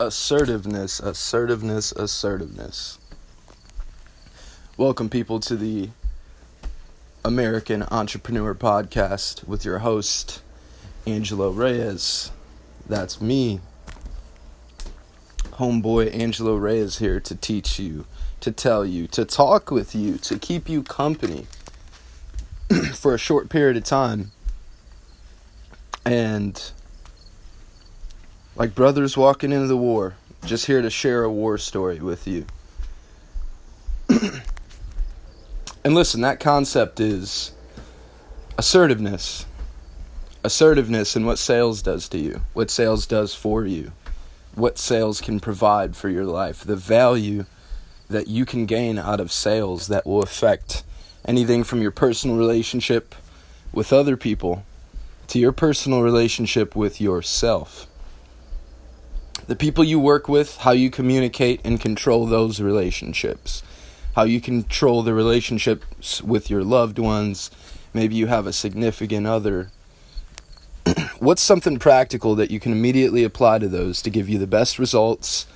assertiveness, assertiveness, assertiveness. Welcome, people, to the American Entrepreneur Podcast with your host, Angelo Reyes. That's me. Homeboy Angelo Reyes here to teach you, to tell you, to talk with you, to keep you company for a short period of time. And like brothers walking into the war, just here to share a war story with you. and listen, that concept is assertiveness. Assertiveness and what sales does to you, what sales does for you, what sales can provide for your life, the value that you can gain out of sales that will affect anything from your personal relationship with other people to your personal relationship with yourself the people you work with, how you communicate and control those relationships, how you control the relationships with your loved ones. Maybe you have a significant other. What's something practical that you can immediately apply to those to give you the best results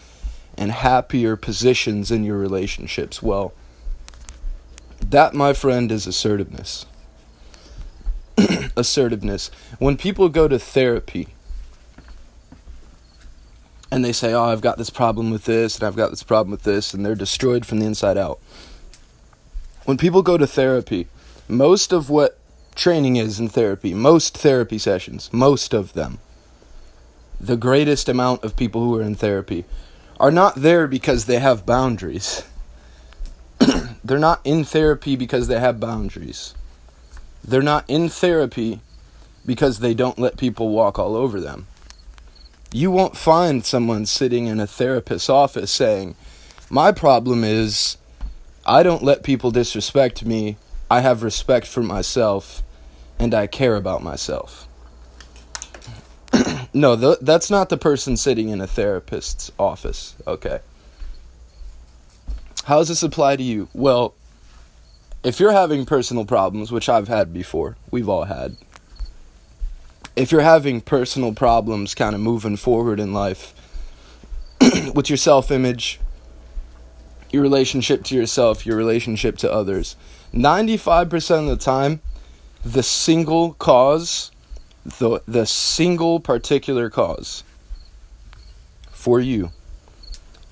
and happier positions in your relationships? Well, that, my friend, is assertiveness. assertiveness. When people go to therapy, and they say, "Oh, I've got this problem with this and I've got this problem with this," and they're destroyed from the inside out. When people go to therapy, most of what training is in therapy, most therapy sessions, most of them, the greatest amount of people who are in therapy are not there because they have boundaries. They're not in therapy because they have boundaries. They're not in therapy because they don't let people walk all over them. You won't find someone sitting in a therapist's office saying, My problem is I don't let people disrespect me. I have respect for myself and I care about myself. no, th- that's not the person sitting in a therapist's office, okay? How does this apply to you? Well, if you're having personal problems, which I've had before, we've all had, if you're having personal problems kind of moving forward in life with your self image, your relationship to yourself, your relationship to others, 95% of the time, the single cause, the, the single particular cause for you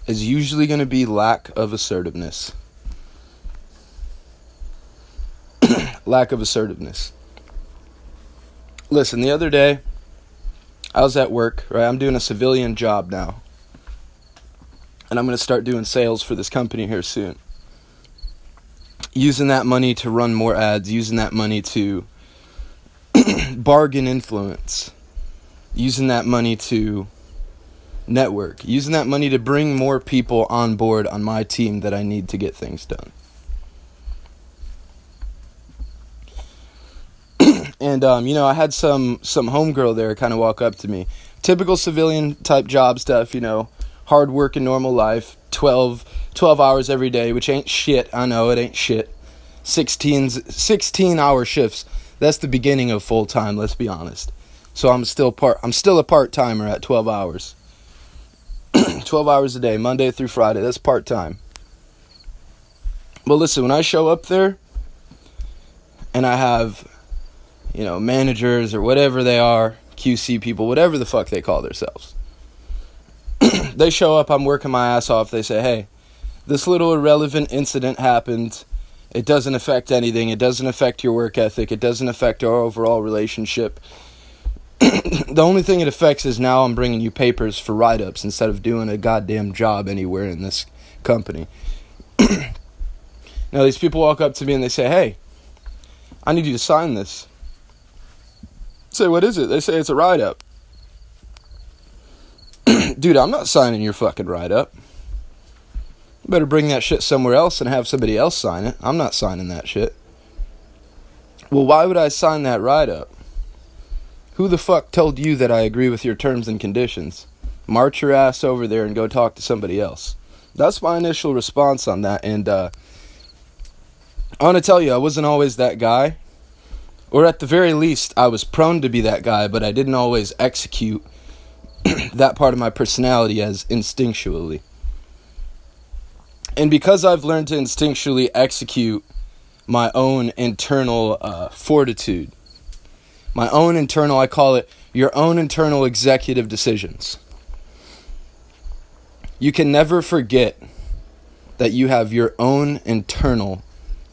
is usually going to be lack of assertiveness. lack of assertiveness. Listen, the other day, I was at work, right? I'm doing a civilian job now. And I'm going to start doing sales for this company here soon. Using that money to run more ads, using that money to bargain influence, using that money to network, using that money to bring more people on board on my team that I need to get things done. And um, you know, I had some some homegirl there kind of walk up to me. Typical civilian type job stuff, you know, hard work in normal life, 12, 12 hours every day, which ain't shit. I know it ain't shit. 16, 16 hour shifts. That's the beginning of full time. Let's be honest. So I'm still part. I'm still a part timer at 12 hours. 12 hours a day, Monday through Friday. That's part time. But listen, when I show up there and I have you know, managers or whatever they are, QC people, whatever the fuck they call themselves. they show up, I'm working my ass off. They say, hey, this little irrelevant incident happened. It doesn't affect anything. It doesn't affect your work ethic. It doesn't affect our overall relationship. the only thing it affects is now I'm bringing you papers for write ups instead of doing a goddamn job anywhere in this company. now, these people walk up to me and they say, hey, I need you to sign this. Say, what is it? They say it's a write up. Dude, I'm not signing your fucking write up. Better bring that shit somewhere else and have somebody else sign it. I'm not signing that shit. Well, why would I sign that write up? Who the fuck told you that I agree with your terms and conditions? March your ass over there and go talk to somebody else. That's my initial response on that. And uh, I want to tell you, I wasn't always that guy. Or at the very least, I was prone to be that guy, but I didn't always execute that part of my personality as instinctually. And because I've learned to instinctually execute my own internal uh, fortitude, my own internal, I call it your own internal executive decisions. You can never forget that you have your own internal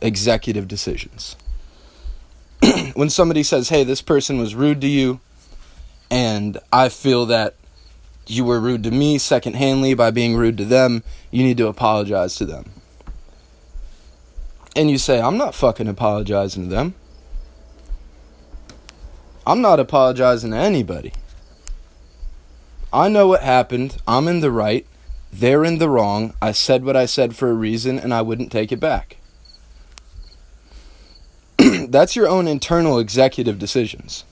executive decisions. when somebody says, hey, this person was rude to you, and I feel that you were rude to me secondhandly by being rude to them, you need to apologize to them. And you say, I'm not fucking apologizing to them. I'm not apologizing to anybody. I know what happened. I'm in the right. They're in the wrong. I said what I said for a reason and I wouldn't take it back. That's your own internal executive decisions.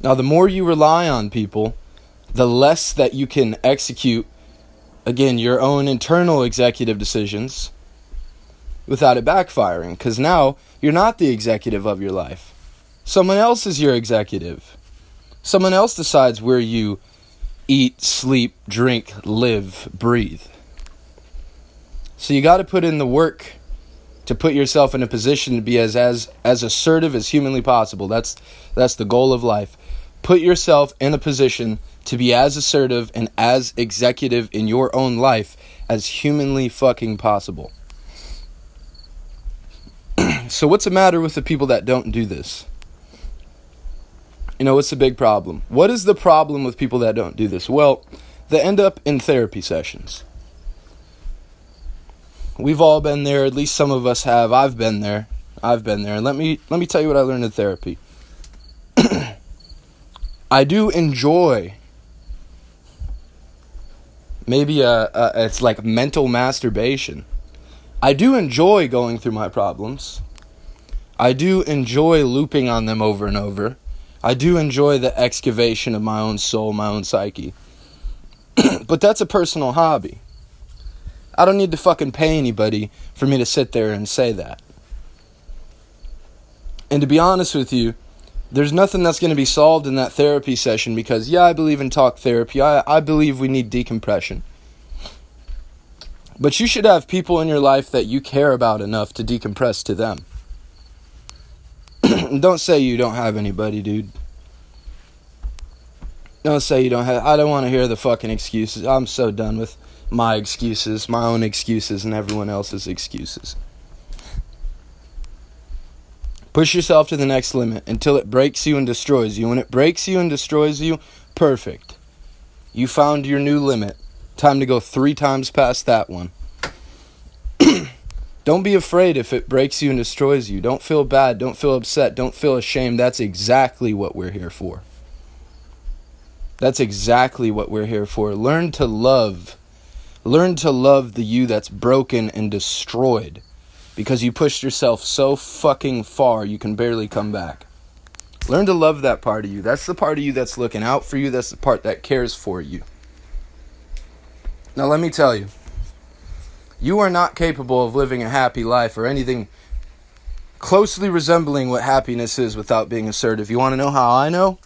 Now, the more you rely on people, the less that you can execute, again, your own internal executive decisions without it backfiring. Because now you're not the executive of your life, someone else is your executive. Someone else decides where you eat, sleep, drink, live, breathe. So you got to put in the work to put yourself in a position to be as as as assertive as humanly possible. That's that's the goal of life. Put yourself in a position to be as assertive and as executive in your own life as humanly fucking possible. so what's the matter with the people that don't do this? You know, what's the big problem? What is the problem with people that don't do this? Well, they end up in therapy sessions. We've all been there, at least some of us have. I've been there. I've been there. And let me let me tell you what I learned in therapy. I do enjoy maybe a, a, it's like mental masturbation. I do enjoy going through my problems. I do enjoy looping on them over and over. I do enjoy the excavation of my own soul, my own psyche. but that's a personal hobby. I don't need to fucking pay anybody for me to sit there and say that. And to be honest with you, there's nothing that's going to be solved in that therapy session because, yeah, I believe in talk therapy. I, I believe we need decompression. But you should have people in your life that you care about enough to decompress to them. don't say you don't have anybody, dude. Don't say you don't have. I don't want to hear the fucking excuses. I'm so done with my excuses, my own excuses, and everyone else's excuses. Push yourself to the next limit until it breaks you and destroys you. When it breaks you and destroys you, perfect. You found your new limit. Time to go three times past that one. don't be afraid if it breaks you and destroys you. Don't feel bad. Don't feel upset. Don't feel ashamed. That's exactly what we're here for. That's exactly what we're here for. Learn to love Learn to love the you that's broken and destroyed because you pushed yourself so fucking far you can barely come back. Learn to love that part of you. That's the part of you that's looking out for you, that's the part that cares for you. Now, let me tell you, you are not capable of living a happy life or anything closely resembling what happiness is without being assertive. You want to know how I know?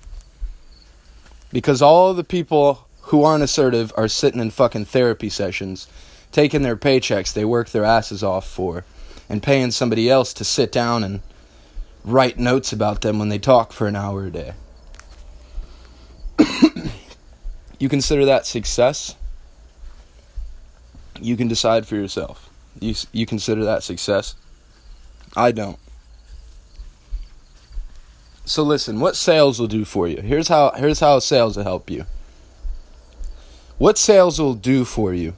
Because all the people who aren't assertive are sitting in fucking therapy sessions, taking their paychecks they work their asses off for, and paying somebody else to sit down and write notes about them when they talk for an hour a day. you consider that success? You can decide for yourself. You, you consider that success? I don't. So listen, what sales will do for you? Here's how here's how sales will help you. What sales will do for you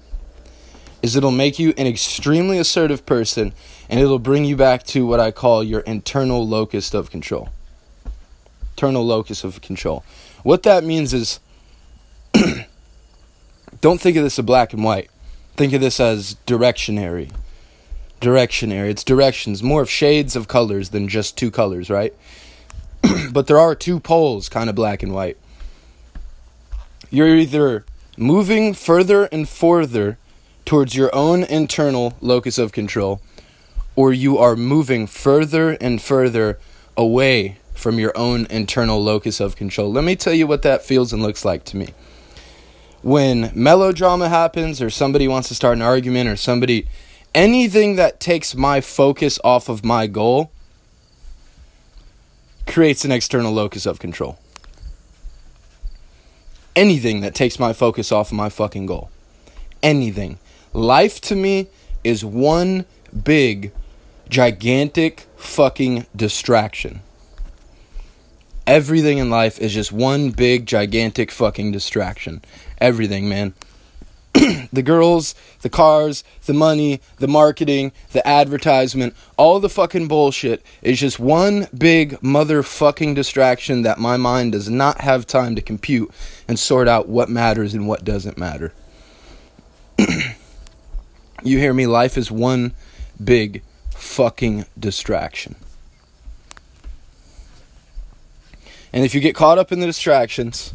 is it'll make you an extremely assertive person and it'll bring you back to what I call your internal locus of control. Internal locus of control. What that means is don't think of this as black and white. Think of this as directionary. Directionary. It's directions, more of shades of colors than just two colors, right? but there are two poles, kind of black and white. You're either moving further and further towards your own internal locus of control, or you are moving further and further away from your own internal locus of control. Let me tell you what that feels and looks like to me. When melodrama happens, or somebody wants to start an argument, or somebody, anything that takes my focus off of my goal creates an external locus of control. Anything that takes my focus off of my fucking goal. Anything. Life to me is one big, gigantic fucking distraction. Everything in life is just one big, gigantic fucking distraction. Everything, man. the girls, the cars, the money, the marketing, the advertisement, all the fucking bullshit is just one big motherfucking distraction that my mind does not have time to compute and sort out what matters and what doesn't matter. you hear me? Life is one big fucking distraction. And if you get caught up in the distractions,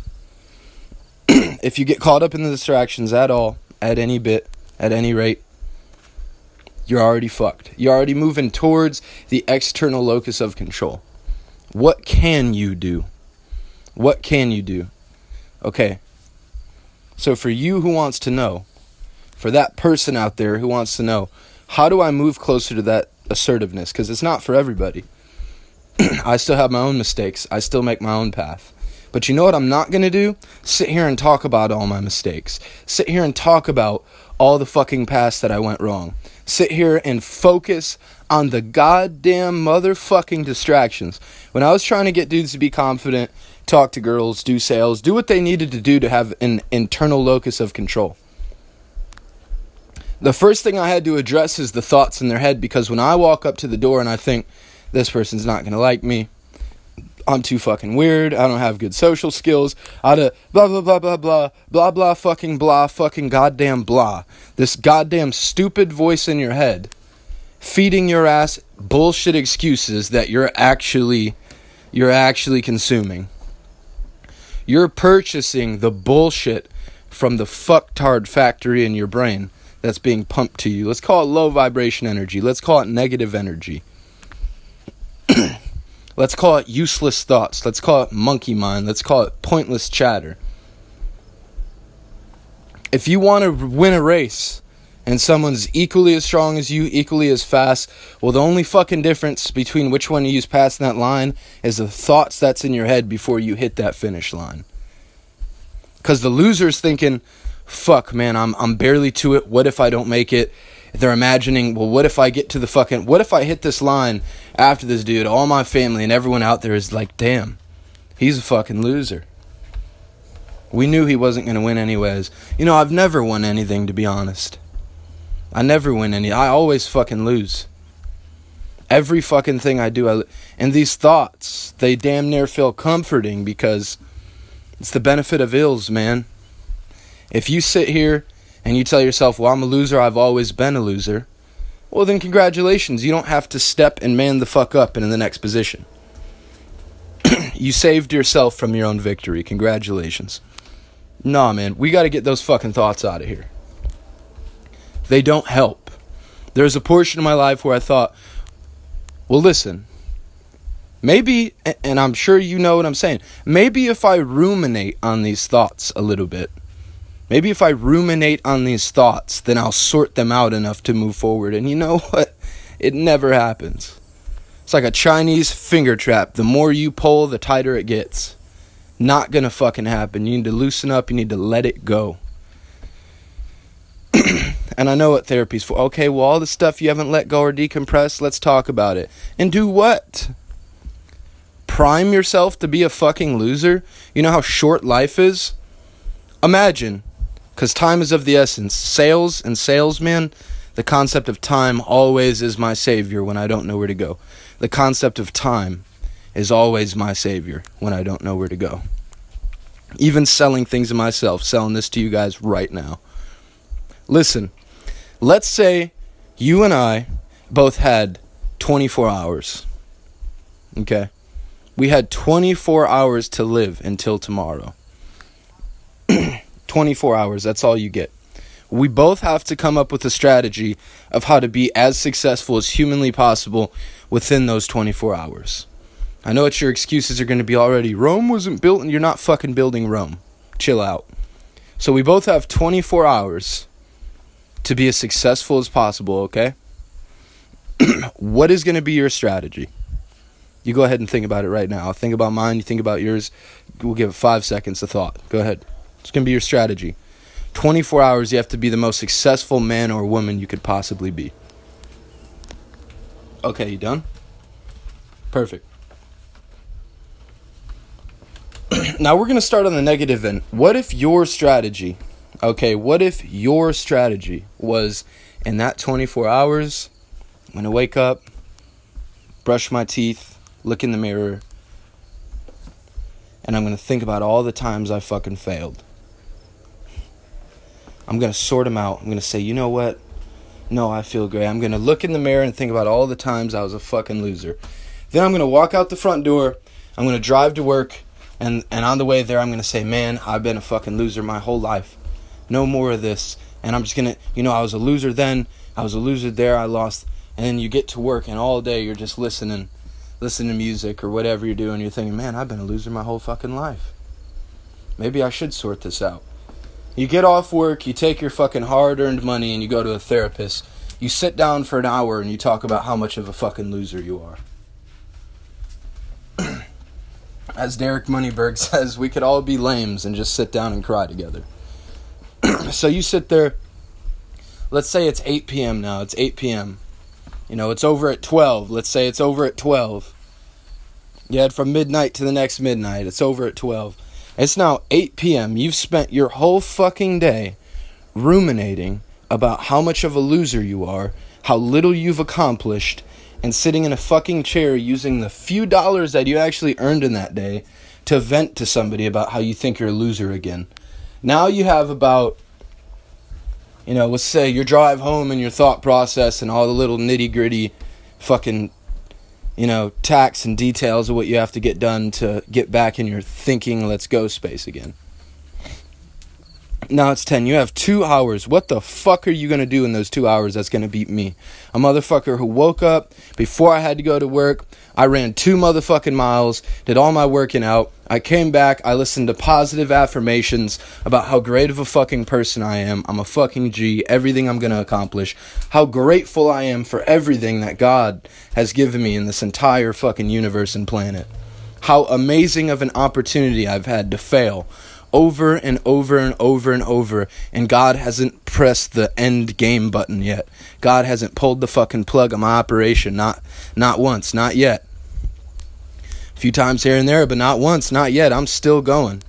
if you get caught up in the distractions at all, at any bit, at any rate, you're already fucked. You're already moving towards the external locus of control. What can you do? What can you do? Okay. So, for you who wants to know, for that person out there who wants to know, how do I move closer to that assertiveness? Because it's not for everybody. I still have my own mistakes. I still make my own path. But you know what I'm not going to do? Sit here and talk about all my mistakes. Sit here and talk about all the fucking past that I went wrong. Sit here and focus on the goddamn motherfucking distractions. When I was trying to get dudes to be confident, talk to girls, do sales, do what they needed to do to have an internal locus of control. The first thing I had to address is the thoughts in their head because when I walk up to the door and I think, this person's not gonna like me. I'm too fucking weird. I don't have good social skills. I do blah blah blah blah blah blah blah fucking blah fucking goddamn blah. This goddamn stupid voice in your head feeding your ass bullshit excuses that you're actually you're actually consuming. You're purchasing the bullshit from the fucktard factory in your brain that's being pumped to you. Let's call it low vibration energy. Let's call it negative energy. Let's call it useless thoughts. Let's call it monkey mind. Let's call it pointless chatter. If you want to win a race and someone's equally as strong as you, equally as fast, well, the only fucking difference between which one you use passing that line is the thoughts that's in your head before you hit that finish line. Because the loser's thinking, fuck, man, I'm, I'm barely to it. What if I don't make it? they're imagining, well, what if I get to the fucking, what if I hit this line after this dude? All my family and everyone out there is like, damn, he's a fucking loser. We knew he wasn't going to win anyways. You know, I've never won anything, to be honest. I never win any. I always fucking lose. Every fucking thing I do, I, and these thoughts, they damn near feel comforting because it's the benefit of ills, man. If you sit here and you tell yourself, well, I'm a loser, I've always been a loser, well, then congratulations. You don't have to step and man the fuck up and in the next position. you saved yourself from your own victory. Congratulations. Nah, man, we got to get those fucking thoughts out of here. They don't help. There's a portion of my life where I thought, well, listen, maybe, and I'm sure you know what I'm saying, maybe if I ruminate on these thoughts a little bit, Maybe if I ruminate on these thoughts, then I'll sort them out enough to move forward. And you know what? It never happens. It's like a Chinese finger trap. The more you pull, the tighter it gets. Not gonna fucking happen. You need to loosen up, you need to let it go. and I know what therapy's for. Okay, well, all the stuff you haven't let go or decompress, let's talk about it. And do what? Prime yourself to be a fucking loser? You know how short life is? Imagine because time is of the essence. Sales and salesmen, the concept of time always is my savior when I don't know where to go. The concept of time is always my savior when I don't know where to go. Even selling things to myself, selling this to you guys right now. Listen, let's say you and I both had 24 hours. Okay? We had 24 hours to live until tomorrow. 24 hours. That's all you get. We both have to come up with a strategy of how to be as successful as humanly possible within those 24 hours. I know what your excuses are going to be already. Rome wasn't built, and you're not fucking building Rome. Chill out. So we both have 24 hours to be as successful as possible, okay? what is going to be your strategy? You go ahead and think about it right now. Think about mine, you think about yours. We'll give it five seconds of thought. Go ahead. It's going to be your strategy. 24 hours, you have to be the most successful man or woman you could possibly be. Okay, you done? Perfect. now we're going to start on the negative end. What if your strategy, okay, what if your strategy was in that 24 hours, I'm going to wake up, brush my teeth, look in the mirror, and I'm going to think about all the times I fucking failed. I'm going to sort them out. I'm going to say, you know what? No, I feel great. I'm going to look in the mirror and think about all the times I was a fucking loser. Then I'm going to walk out the front door. I'm going to drive to work. And, and on the way there, I'm going to say, man, I've been a fucking loser my whole life. No more of this. And I'm just going to, you know, I was a loser then. I was a loser there. I lost. And then you get to work, and all day you're just listening, listening to music or whatever you're doing. You're thinking, man, I've been a loser my whole fucking life. Maybe I should sort this out. You get off work, you take your fucking hard earned money, and you go to a therapist. You sit down for an hour and you talk about how much of a fucking loser you are. As Derek Moneyberg says, we could all be lames and just sit down and cry together. so you sit there. Let's say it's 8 p.m. now. It's 8 p.m. You know, it's over at 12. Let's say it's over at 12. You had from midnight to the next midnight. It's over at 12. It's now 8 p.m. You've spent your whole fucking day ruminating about how much of a loser you are, how little you've accomplished, and sitting in a fucking chair using the few dollars that you actually earned in that day to vent to somebody about how you think you're a loser again. Now you have about, you know, let's say your drive home and your thought process and all the little nitty gritty fucking you know, tacks and details of what you have to get done to get back in your thinking, let's go space again. Now it's 10. You have two hours. What the fuck are you going to do in those two hours that's going to beat me? A motherfucker who woke up before I had to go to work, I ran two motherfucking miles, did all my working out. I came back, I listened to positive affirmations about how great of a fucking person I am. I'm a fucking G, everything I'm going to accomplish. How grateful I am for everything that God has given me in this entire fucking universe and planet. How amazing of an opportunity I've had to fail over and over and over and over, and God hasn't pressed the end game button yet. God hasn't pulled the fucking plug on my operation, not not once, not yet A few times here and there, but not once, not yet. I'm still going.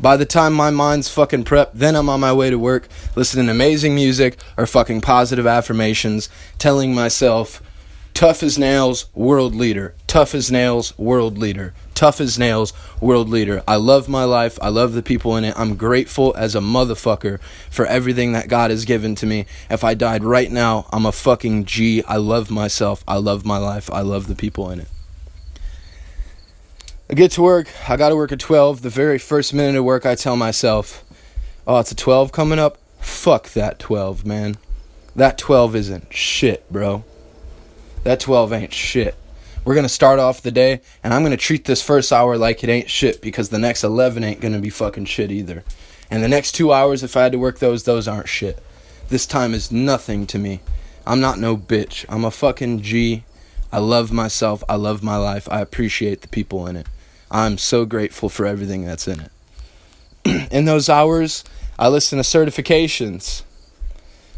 By the time my mind's fucking prepped, then I'm on my way to work, listening to amazing music or fucking positive affirmations, telling myself, tough as nails, world leader. Tough as nails, world leader. Tough as nails, world leader. I love my life. I love the people in it. I'm grateful as a motherfucker for everything that God has given to me. If I died right now, I'm a fucking G. I love myself. I love my life. I love the people in it. I get to work. I got to work at 12. The very first minute of work, I tell myself, oh, it's a 12 coming up? Fuck that 12, man. That 12 isn't shit, bro. That 12 ain't shit. We're going to start off the day, and I'm going to treat this first hour like it ain't shit because the next 11 ain't going to be fucking shit either. And the next two hours, if I had to work those, those aren't shit. This time is nothing to me. I'm not no bitch. I'm a fucking G. I love myself. I love my life. I appreciate the people in it. I'm so grateful for everything that's in it. in those hours, I listen to certifications,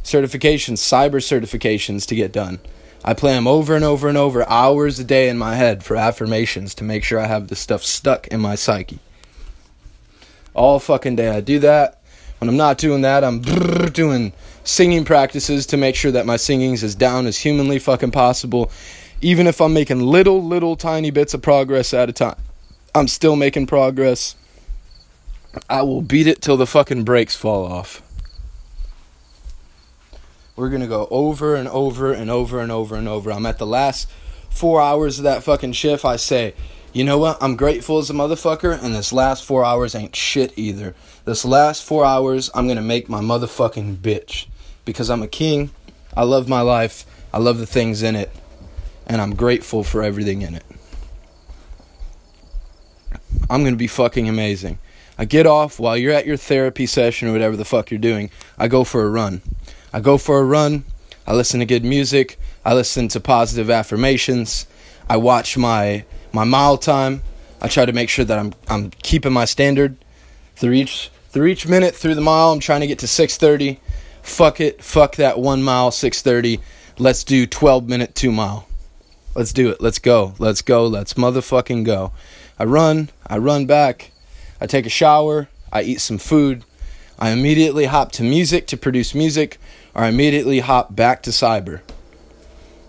certifications, cyber certifications to get done. I play them over and over and over, hours a day in my head for affirmations to make sure I have the stuff stuck in my psyche. All fucking day I do that. When I'm not doing that, I'm doing singing practices to make sure that my singing's as down as humanly fucking possible, even if I'm making little, little tiny bits of progress at a time. I'm still making progress. I will beat it till the fucking brakes fall off. We're gonna go over and over and over and over and over. I'm at the last four hours of that fucking shift. I say, you know what? I'm grateful as a motherfucker, and this last four hours ain't shit either. This last four hours, I'm gonna make my motherfucking bitch. Because I'm a king. I love my life. I love the things in it. And I'm grateful for everything in it. I'm going to be fucking amazing. I get off while you're at your therapy session or whatever the fuck you're doing. I go for a run. I go for a run. I listen to good music. I listen to positive affirmations. I watch my my mile time. I try to make sure that I'm I'm keeping my standard through each through each minute through the mile. I'm trying to get to 6:30. Fuck it. Fuck that 1 mile 6:30. Let's do 12 minute 2 mile. Let's do it. Let's go. Let's go. Let's motherfucking go. I run. I run back. I take a shower. I eat some food. I immediately hop to music to produce music, or I immediately hop back to cyber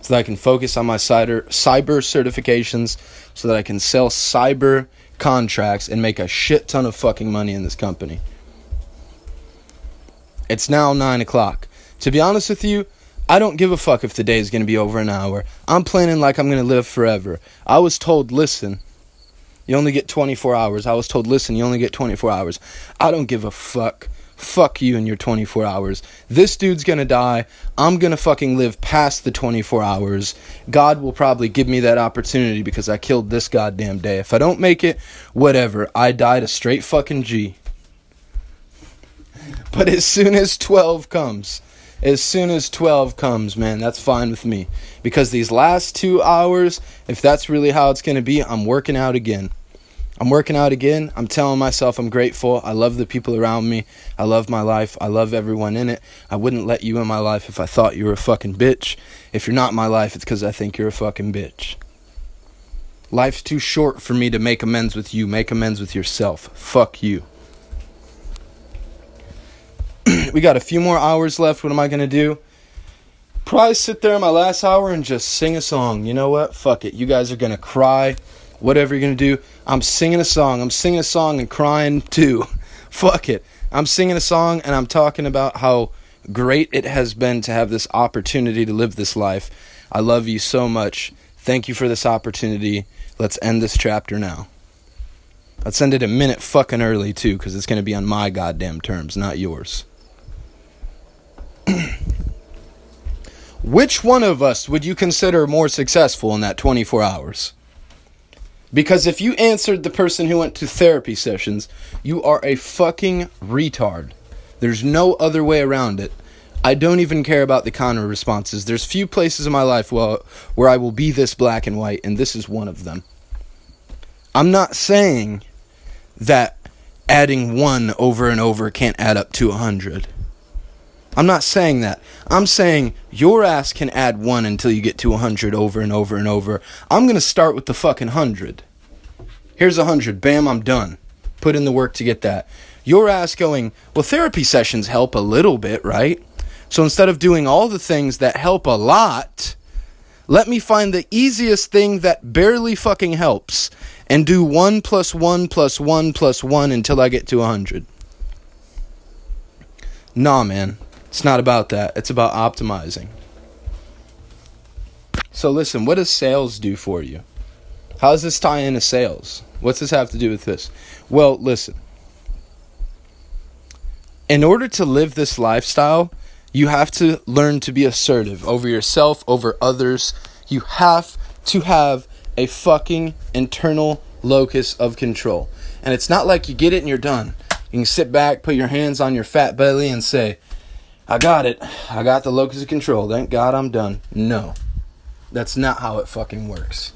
so that I can focus on my cyber, cyber certifications so that I can sell cyber contracts and make a shit ton of fucking money in this company. It's now 9 o'clock. To be honest with you, I don't give a fuck if the day is going to be over an hour. I'm planning like I'm going to live forever. I was told, listen, you only get 24 hours. I was told, listen, you only get 24 hours. I don't give a fuck. Fuck you and your 24 hours. This dude's gonna die. I'm gonna fucking live past the 24 hours. God will probably give me that opportunity because I killed this goddamn day. If I don't make it, whatever. I died a straight fucking G. But as soon as 12 comes, as soon as 12 comes, man, that's fine with me. Because these last two hours, if that's really how it's gonna be, I'm working out again. I'm working out again. I'm telling myself I'm grateful. I love the people around me. I love my life. I love everyone in it. I wouldn't let you in my life if I thought you were a fucking bitch. If you're not my life, it's because I think you're a fucking bitch. Life's too short for me to make amends with you. Make amends with yourself. Fuck you. we got a few more hours left. What am I going to do? Probably sit there in my last hour and just sing a song. You know what? Fuck it. You guys are going to cry whatever you're going to do. I'm singing a song. I'm singing a song and crying too. Fuck it. I'm singing a song and I'm talking about how great it has been to have this opportunity to live this life. I love you so much. Thank you for this opportunity. Let's end this chapter now. Let's end it a minute fucking early too, because it's going to be on my goddamn terms, not yours. Which one of us would you consider more successful in that 24 hours? Because if you answered the person who went to therapy sessions, you are a fucking retard. There's no other way around it. I don't even care about the counter responses. There's few places in my life where, where I will be this black and white, and this is one of them. I'm not saying that adding one over and over can't add up to a hundred. I'm not saying that. I'm saying your ass can add one until you get to 100 over and over and over. I'm going to start with the fucking 100. Here's a 100. Bam, I'm done. Put in the work to get that. Your ass going, well, therapy sessions help a little bit, right? So instead of doing all the things that help a lot, let me find the easiest thing that barely fucking helps and do 1 plus 1 plus 1 plus 1 until I get to 100. Nah, man. It's not about that. It's about optimizing. So listen, what does sales do for you? How does this tie into sales? What's this have to do with this? Well, listen. In order to live this lifestyle, you have to learn to be assertive over yourself, over others. You have to have a fucking internal locus of control. And it's not like you get it and you're done. You can sit back, put your hands on your fat belly, and say, I got it. I got the locus of control. Thank God I'm done. No. That's not how it fucking works.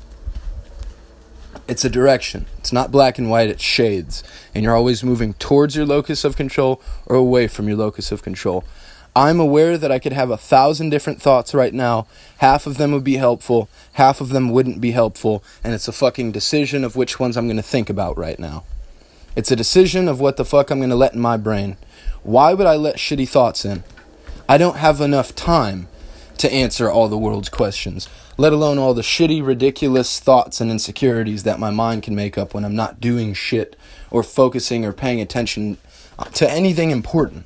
It's a direction. It's not black and white, it's shades. And you're always moving towards your locus of control or away from your locus of control. I'm aware that I could have a thousand different thoughts right now. Half of them would be helpful, half of them wouldn't be helpful, and it's a fucking decision of which ones I'm going to think about right now. It's a decision of what the fuck I'm going to let in my brain. Why would I let shitty thoughts in? I don't have enough time to answer all the world's questions, let alone all the shitty, ridiculous thoughts and insecurities that my mind can make up when I'm not doing shit or focusing or paying attention to anything important.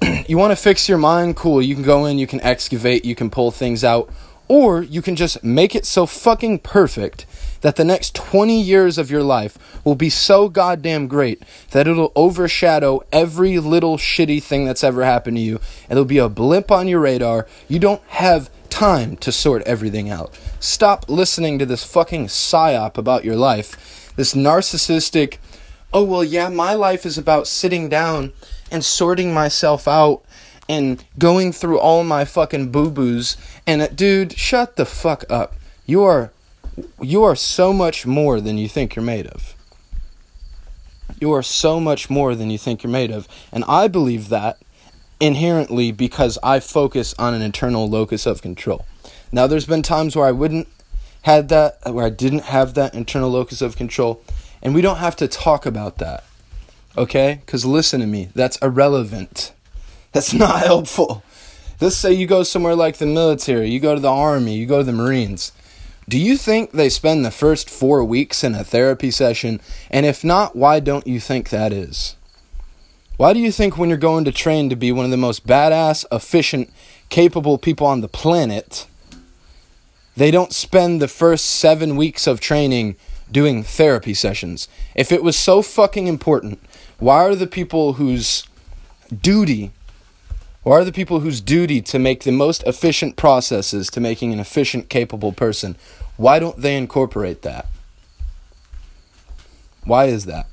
you want to fix your mind? Cool. You can go in, you can excavate, you can pull things out, or you can just make it so fucking perfect that the next 20 years of your life will be so goddamn great that it'll overshadow every little shitty thing that's ever happened to you. It'll be a blimp on your radar. You don't have time to sort everything out. Stop listening to this fucking psyop about your life. This narcissistic, oh, well, yeah, my life is about sitting down and sorting myself out and going through all my fucking boo boos. And, uh, dude, shut the fuck up. You are. You are so much more than you think you're made of. You are so much more than you think you're made of. And I believe that inherently because I focus on an internal locus of control. Now, there's been times where I wouldn't had that, where I didn't have that internal locus of control, and we don't have to talk about that, okay? Because listen to me, that's irrelevant. That's not helpful. Let's say you go somewhere like the military, you go to the army, you go to the Marines. Do you think they spend the first four weeks in a therapy session? And if not, why don't you think that is? Why do you think when you're going to train to be one of the most badass, efficient, capable people on the planet, they don't spend the first seven weeks of training doing therapy sessions? If it was so fucking important, why are the people whose duty why are the people whose duty to make the most efficient processes to making an efficient, capable person, why don't they incorporate that? Why is that?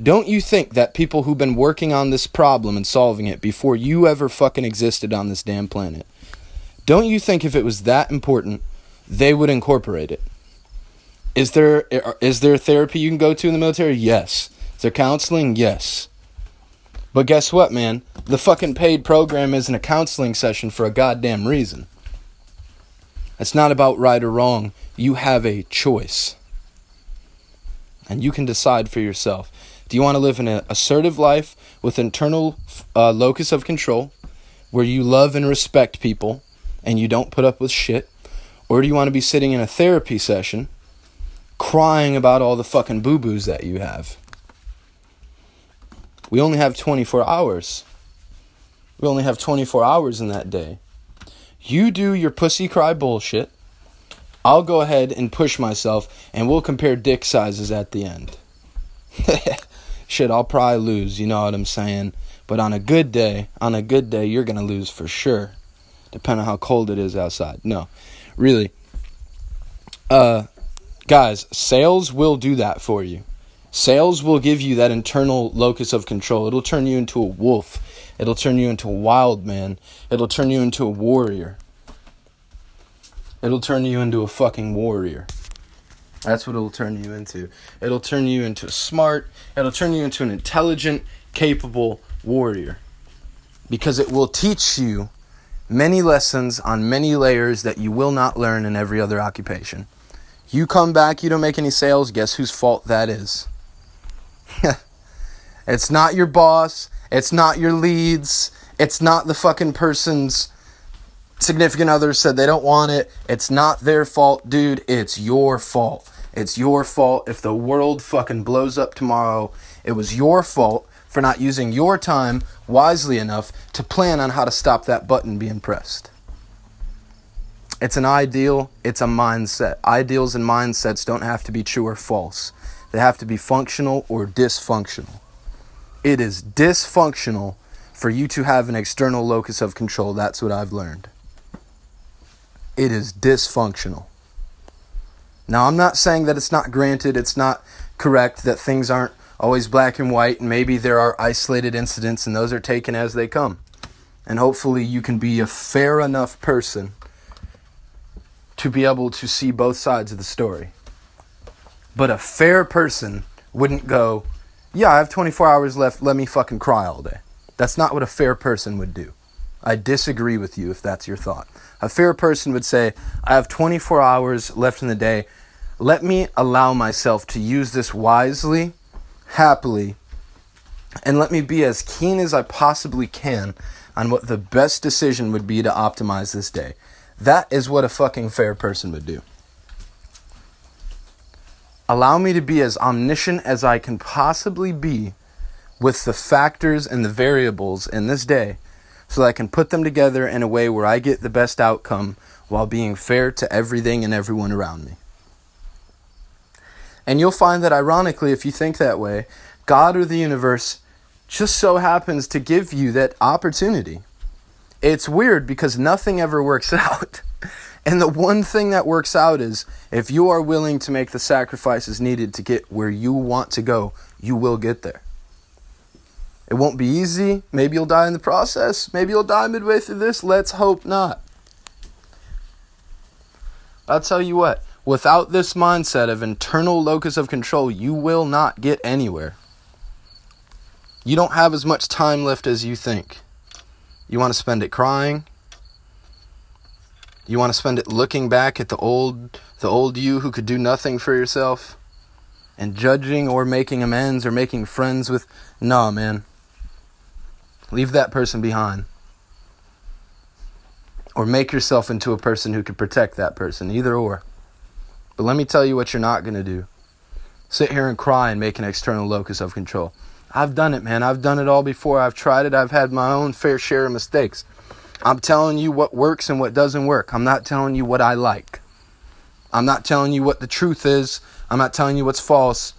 Don't you think that people who've been working on this problem and solving it before you ever fucking existed on this damn planet, don't you think if it was that important, they would incorporate it? Is there is there therapy you can go to in the military? Yes. Is there counseling? Yes. But guess what, man? The fucking paid program isn't a counseling session for a goddamn reason. It's not about right or wrong. You have a choice. And you can decide for yourself. Do you want to live an assertive life with internal uh, locus of control where you love and respect people and you don't put up with shit? Or do you want to be sitting in a therapy session crying about all the fucking boo boos that you have? We only have 24 hours. We only have 24 hours in that day. You do your pussy cry bullshit. I'll go ahead and push myself, and we'll compare dick sizes at the end. Shit, I'll probably lose, you know what I'm saying? But on a good day, on a good day, you're gonna lose for sure. Depending on how cold it is outside. No, really. Uh, guys, sales will do that for you. Sales will give you that internal locus of control. It'll turn you into a wolf. It'll turn you into a wild man. It'll turn you into a warrior. It'll turn you into a fucking warrior. That's what it'll turn you into. It'll turn you into a smart, it'll turn you into an intelligent, capable warrior. Because it will teach you many lessons on many layers that you will not learn in every other occupation. You come back, you don't make any sales, guess whose fault that is? it's not your boss. It's not your leads. It's not the fucking person's significant other said they don't want it. It's not their fault, dude. It's your fault. It's your fault if the world fucking blows up tomorrow. It was your fault for not using your time wisely enough to plan on how to stop that button being pressed. It's an ideal, it's a mindset. Ideals and mindsets don't have to be true or false. They have to be functional or dysfunctional. It is dysfunctional for you to have an external locus of control. That's what I've learned. It is dysfunctional. Now, I'm not saying that it's not granted, it's not correct, that things aren't always black and white, and maybe there are isolated incidents, and those are taken as they come. And hopefully, you can be a fair enough person to be able to see both sides of the story. But a fair person wouldn't go, Yeah, I have 24 hours left, let me fucking cry all day. That's not what a fair person would do. I disagree with you if that's your thought. A fair person would say, I have 24 hours left in the day. Let me allow myself to use this wisely, happily, and let me be as keen as I possibly can on what the best decision would be to optimize this day. That is what a fucking fair person would do. Allow me to be as omniscient as I can possibly be with the factors and the variables in this day so that I can put them together in a way where I get the best outcome while being fair to everything and everyone around me. And you'll find that, ironically, if you think that way, God or the universe just so happens to give you that opportunity. It's weird because nothing ever works out. And the one thing that works out is if you are willing to make the sacrifices needed to get where you want to go, you will get there. It won't be easy. Maybe you'll die in the process. Maybe you'll die midway through this. Let's hope not. I'll tell you what, without this mindset of internal locus of control, you will not get anywhere. You don't have as much time left as you think. You want to spend it crying? You want to spend it looking back at the old the old you who could do nothing for yourself and judging or making amends or making friends with no, man. Leave that person behind. Or make yourself into a person who could protect that person, either or. But let me tell you what you're not going to do. Sit here and cry and make an external locus of control. I've done it, man. I've done it all before. I've tried it. I've had my own fair share of mistakes. I'm telling you what works and what doesn't work. I'm not telling you what I like. I'm not telling you what the truth is. I'm not telling you what's false.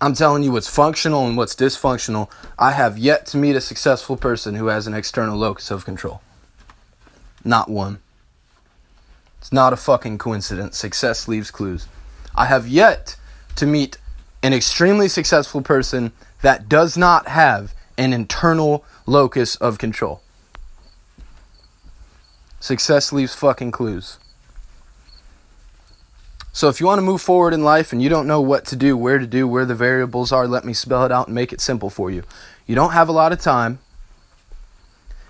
I'm telling you what's functional and what's dysfunctional. I have yet to meet a successful person who has an external locus of control. Not one. It's not a fucking coincidence. Success leaves clues. I have yet to meet an extremely successful person that does not have an internal locus of control. Success leaves fucking clues. So if you want to move forward in life and you don't know what to do, where to do, where the variables are, let me spell it out and make it simple for you. You don't have a lot of time.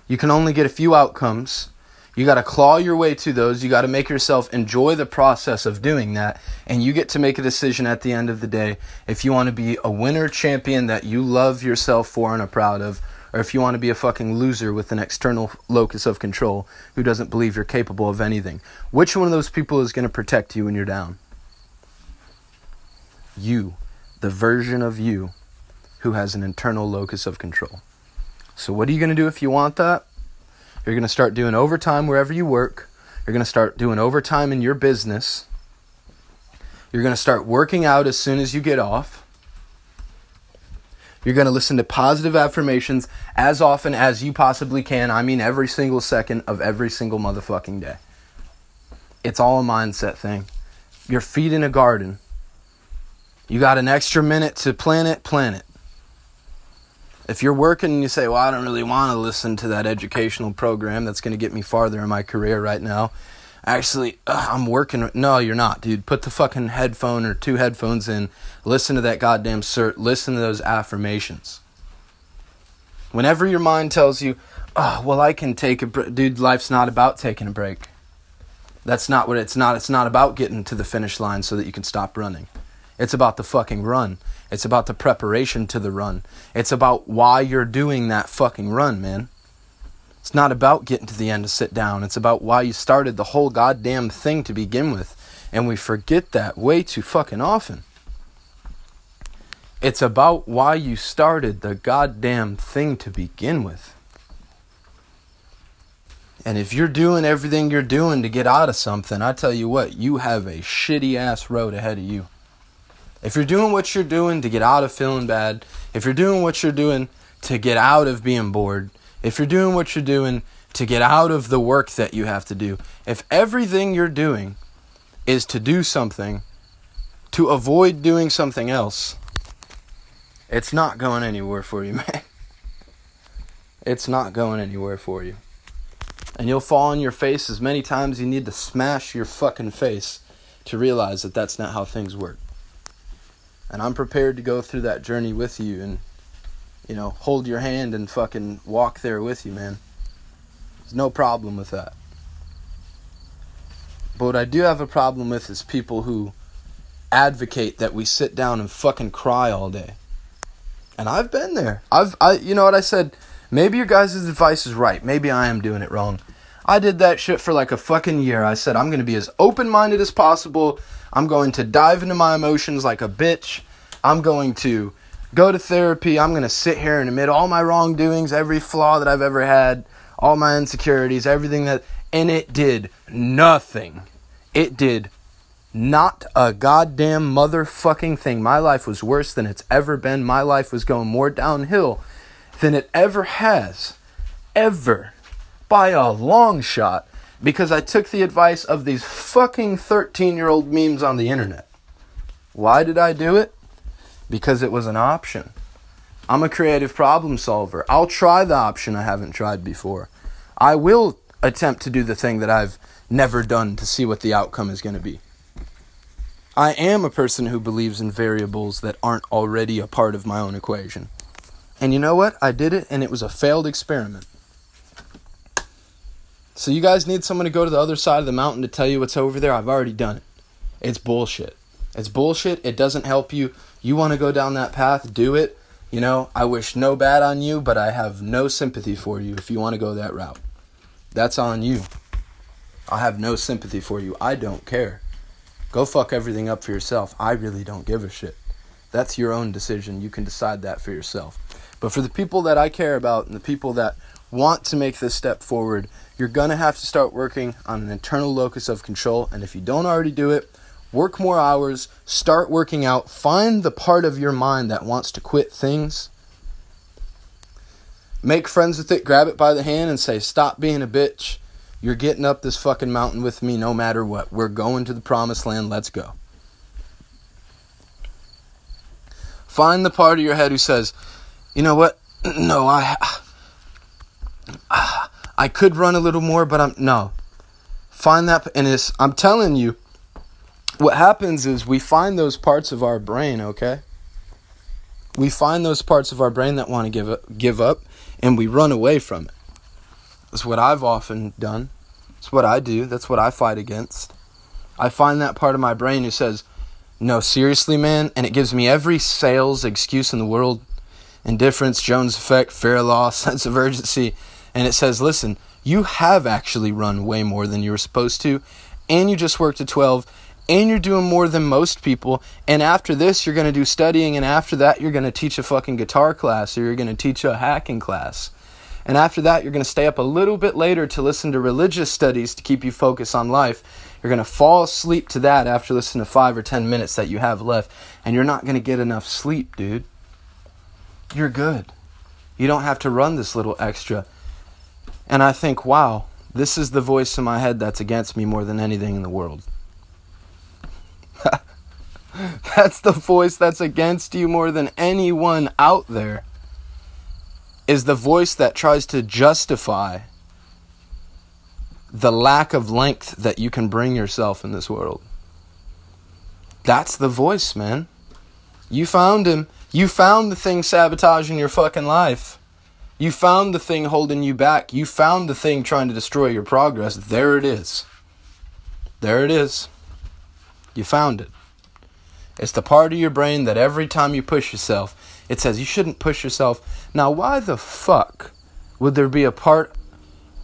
You can only get a few outcomes. You got to claw your way to those. You got to make yourself enjoy the process of doing that. And you get to make a decision at the end of the day if you want to be a winner champion that you love yourself for and are proud of, or if you want to be a fucking loser with an external locus of control who doesn't believe you're capable of anything. Which one of those people is going to protect you when you're down? You, the version of you who has an internal locus of control. So, what are you going to do if you want that? You're going to start doing overtime wherever you work. You're going to start doing overtime in your business. You're going to start working out as soon as you get off. You're going to listen to positive affirmations as often as you possibly can. I mean, every single second of every single motherfucking day. It's all a mindset thing. Your feet in a garden. You got an extra minute to plant it, plant it. If you're working and you say, Well, I don't really want to listen to that educational program that's going to get me farther in my career right now, actually, ugh, I'm working. No, you're not, dude. Put the fucking headphone or two headphones in. Listen to that goddamn cert. Listen to those affirmations. Whenever your mind tells you, oh, well, I can take a break. Dude, life's not about taking a break. That's not what it's not. It's not about getting to the finish line so that you can stop running. It's about the fucking run. It's about the preparation to the run. It's about why you're doing that fucking run, man. It's not about getting to the end to sit down. It's about why you started the whole goddamn thing to begin with. And we forget that way too fucking often. It's about why you started the goddamn thing to begin with. And if you're doing everything you're doing to get out of something, I tell you what, you have a shitty ass road ahead of you. If you're doing what you're doing to get out of feeling bad, if you're doing what you're doing to get out of being bored, if you're doing what you're doing to get out of the work that you have to do, if everything you're doing is to do something to avoid doing something else, it's not going anywhere for you, man. It's not going anywhere for you. And you'll fall on your face as many times you need to smash your fucking face to realize that that's not how things work. And I'm prepared to go through that journey with you and you know, hold your hand and fucking walk there with you, man. There's no problem with that. But what I do have a problem with is people who advocate that we sit down and fucking cry all day. And I've been there. I've I you know what I said, maybe your guys' advice is right. Maybe I am doing it wrong. I did that shit for like a fucking year. I said I'm going to be as open-minded as possible. I'm going to dive into my emotions like a bitch. I'm going to go to therapy. I'm going to sit here and admit all my wrongdoings, every flaw that I've ever had, all my insecurities, everything that. And it did nothing. It did not a goddamn motherfucking thing. My life was worse than it's ever been. My life was going more downhill than it ever has. Ever. by a long shot because I took the advice of these fucking 13 year old memes on the internet. Why did I do it? Because it was an option. I'm a creative problem solver. I'll try the option I haven't tried before. I will attempt to do the thing that I've never done to see what the outcome is going to be. I am a person who believes in variables that aren't already a part of my own equation. And you know what? I did it and it was a failed experiment. So you guys need someone to go to the other side of the mountain to tell you what's over there? I've already done it. It's bullshit. It's bullshit. It doesn't help you. You want to go down that path, do it. You know, I wish no bad on you, but I have no sympathy for you if you want to go that route. That's on you. I have no sympathy for you. I don't care. Go fuck everything up for yourself. I really don't give a shit. That's your own decision. You can decide that for yourself. But for the people that I care about and the people that want to make this step forward, you're going to have to start working on an internal locus of control. And if you don't already do it, work more hours, start working out, find the part of your mind that wants to quit things. Make friends with it, grab it by the hand, and say, Stop being a bitch. You're getting up this fucking mountain with me no matter what. We're going to the promised land. Let's go. Find the part of your head who says, You know what? No, I. Ah, I could run a little more, but I'm. No. Find that. And it's, I'm telling you, what happens is we find those parts of our brain, okay? We find those parts of our brain that want to give up, give up and we run away from it. That's what I've often done. That's what I do. That's what I fight against. I find that part of my brain who says, "No, seriously, man," and it gives me every sales excuse in the world. Indifference, Jones effect, fear loss, sense of urgency, and it says, "Listen, you have actually run way more than you were supposed to, and you just worked at 12 and you're doing more than most people. And after this, you're going to do studying, and after that, you're going to teach a fucking guitar class or you're going to teach a hacking class. And after that, you're going to stay up a little bit later to listen to religious studies to keep you focused on life. You're going to fall asleep to that after listening to five or ten minutes that you have left, and you're not going to get enough sleep, dude. You're good. You don't have to run this little extra. And I think, wow, this is the voice in my head that's against me more than anything in the world. that's the voice that's against you more than anyone out there. Is the voice that tries to justify the lack of length that you can bring yourself in this world. That's the voice, man. You found him. You found the thing sabotaging your fucking life. You found the thing holding you back. You found the thing trying to destroy your progress. There it is. There it is. You found it. It's the part of your brain that every time you push yourself, it says you shouldn't push yourself. Now, why the fuck would there be a part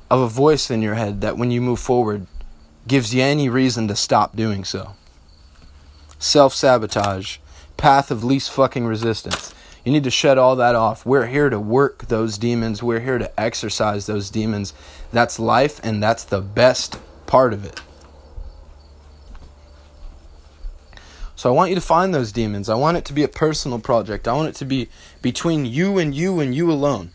of a voice in your head that when you move forward gives you any reason to stop doing so? Self sabotage, path of least fucking resistance. You need to shut all that off. We're here to work those demons. We're here to exercise those demons. That's life, and that's the best part of it. So I want you to find those demons. I want it to be a personal project. I want it to be between you and you and you alone.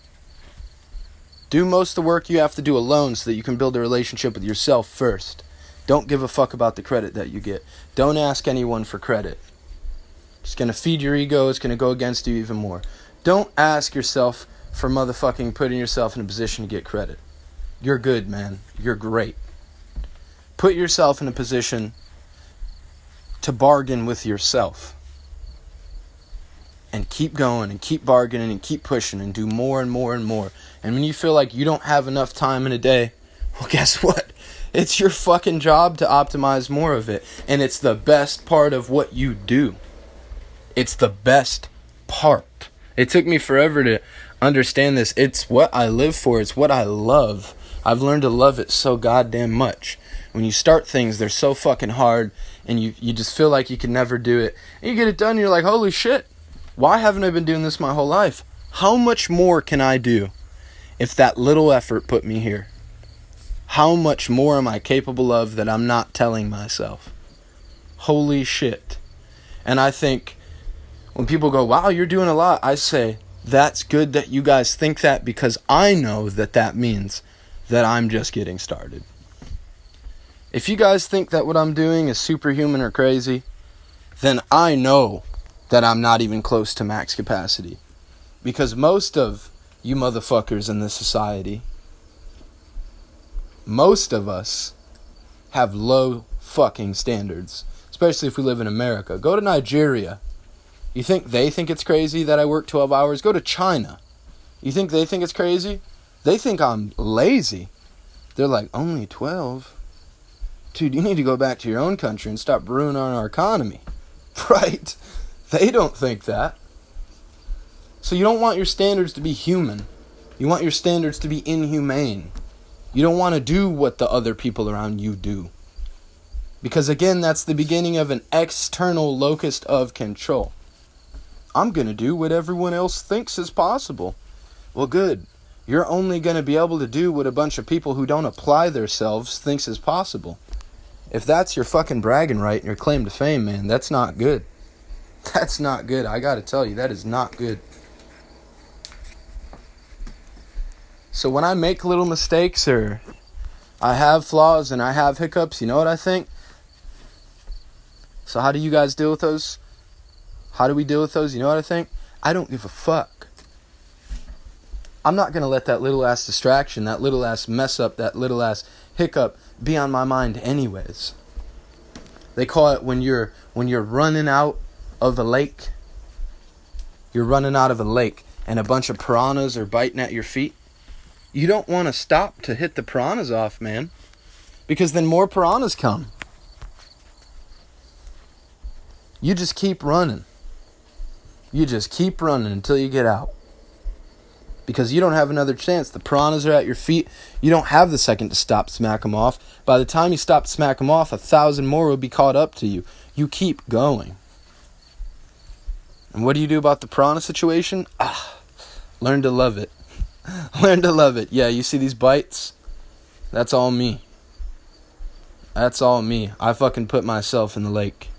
Do most of the work you have to do alone so that you can build a relationship with yourself first. Don't give a fuck about the credit that you get. Don't ask anyone for credit. It's going to feed your ego, it's going to go against you even more. Don't ask yourself for motherfucking putting yourself in a position to get credit. You're good, man. You're great. Put yourself in a position to bargain with yourself. And keep going and keep bargaining and keep pushing and do more and more and more. And when you feel like you don't have enough time in a day, well, guess what? It's your fucking job to optimize more of it. And it's the best part of what you do. It's the best part. It took me forever to understand this. It's what I live for, it's what I love. I've learned to love it so goddamn much. When you start things, they're so fucking hard and you, you just feel like you can never do it. And you get it done, and you're like, holy shit, why haven't I been doing this my whole life? How much more can I do if that little effort put me here? How much more am I capable of that I'm not telling myself? Holy shit. And I think when people go, wow, you're doing a lot, I say, that's good that you guys think that because I know that that means that I'm just getting started. If you guys think that what I'm doing is superhuman or crazy, then I know that I'm not even close to max capacity. Because most of you motherfuckers in this society, most of us have low fucking standards, especially if we live in America. Go to Nigeria. You think they think it's crazy that I work 12 hours? Go to China. You think they think it's crazy? They think I'm lazy. They're like, only 12? Dude, you need to go back to your own country and stop ruining our economy. Right? They don't think that. So you don't want your standards to be human. You want your standards to be inhumane. You don't want to do what the other people around you do. Because again, that's the beginning of an external locus of control. I'm going to do what everyone else thinks is possible. Well, good. You're only going to be able to do what a bunch of people who don't apply themselves thinks is possible. If that's your fucking bragging right and your claim to fame, man, that's not good. That's not good. I got to tell you, that is not good. So when I make little mistakes or I have flaws and I have hiccups, you know what I think? So how do you guys deal with those? How do we deal with those? You know what I think? I don't give a fuck. I'm not going to let that little ass distraction, that little ass mess up, that little ass hiccup be on my mind anyways. They call it when you're when you're running out of a lake. You're running out of a lake and a bunch of piranhas are biting at your feet you don't want to stop to hit the piranhas off, man. Because then more piranhas come. You just keep running. You just keep running until you get out. Because you don't have another chance. The piranhas are at your feet. You don't have the second to stop, smack them off. By the time you stop, smack them off, a thousand more will be caught up to you. You keep going. And what do you do about the piranha situation? Ah, learn to love it. Learn to love it. Yeah, you see these bites? That's all me. That's all me. I fucking put myself in the lake.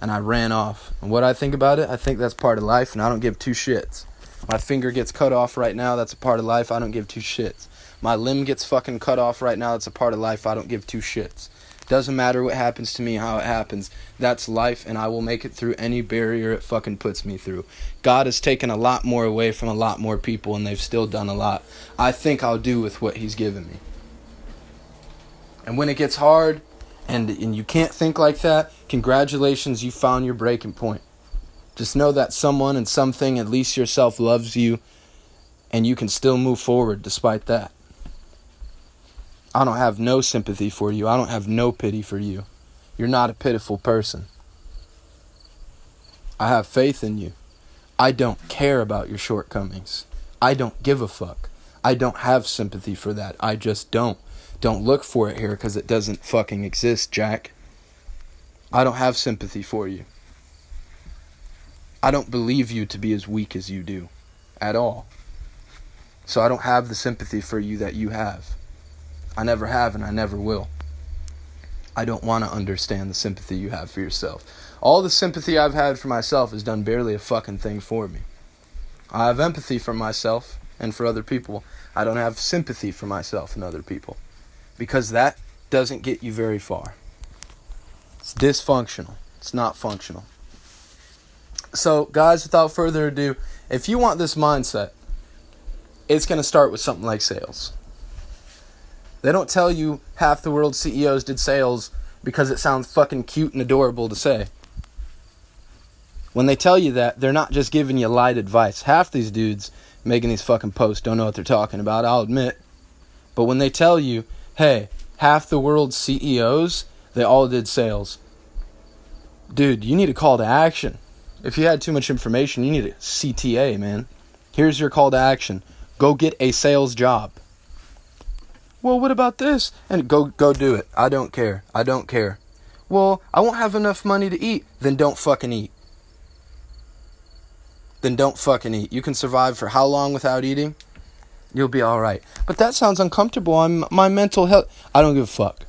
And I ran off. And what I think about it, I think that's part of life, and I don't give two shits. My finger gets cut off right now, that's a part of life, I don't give two shits. My limb gets fucking cut off right now, that's a part of life, I don't give two shits. Doesn't matter what happens to me, how it happens. That's life, and I will make it through any barrier it fucking puts me through. God has taken a lot more away from a lot more people, and they've still done a lot. I think I'll do with what He's given me. And when it gets hard, and, and you can't think like that, congratulations, you found your breaking point. Just know that someone and something, at least yourself, loves you, and you can still move forward despite that. I don't have no sympathy for you. I don't have no pity for you. You're not a pitiful person. I have faith in you. I don't care about your shortcomings. I don't give a fuck. I don't have sympathy for that. I just don't. Don't look for it here because it doesn't fucking exist, Jack. I don't have sympathy for you. I don't believe you to be as weak as you do at all. So I don't have the sympathy for you that you have. I never have and I never will. I don't want to understand the sympathy you have for yourself. All the sympathy I've had for myself has done barely a fucking thing for me. I have empathy for myself and for other people. I don't have sympathy for myself and other people. Because that doesn't get you very far. It's dysfunctional. It's not functional. So, guys, without further ado, if you want this mindset, it's going to start with something like sales. They don't tell you half the world's CEOs did sales because it sounds fucking cute and adorable to say. When they tell you that, they're not just giving you light advice. Half these dudes making these fucking posts don't know what they're talking about, I'll admit. But when they tell you, hey, half the world's CEOs, they all did sales. Dude, you need a call to action. If you had too much information, you need a CTA, man. Here's your call to action go get a sales job well, what about this? And go go do it. I don't care. I don't care. Well, I won't have enough money to eat. Then don't fucking eat. Then don't fucking eat. You can survive for how long without eating? You'll be all right. But that sounds uncomfortable. I'm my mental health. I don't give a fuck.